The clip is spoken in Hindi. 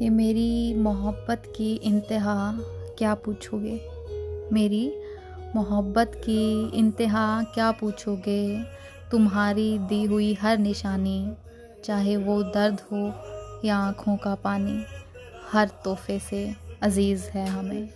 ये मेरी मोहब्बत की इंतहा, क्या पूछोगे? मेरी मोहब्बत की इंतहा, क्या पूछोगे? तुम्हारी दी हुई हर निशानी, चाहे वो दर्द हो या आँखों का पानी, हर तोहफे से अज़ीज़ है हमें।